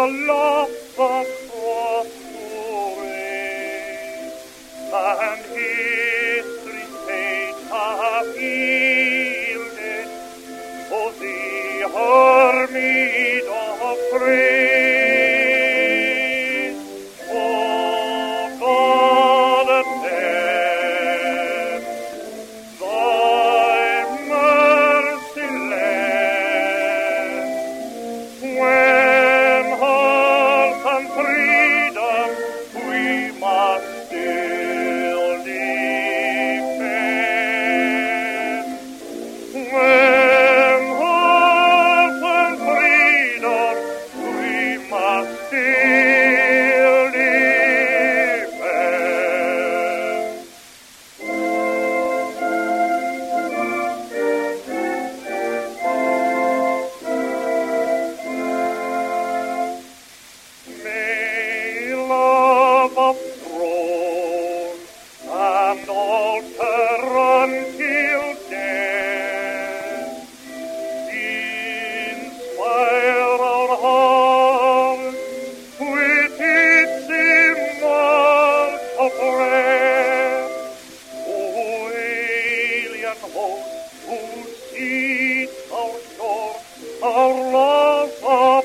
Allah for and he Lord, who seats our shore, our love.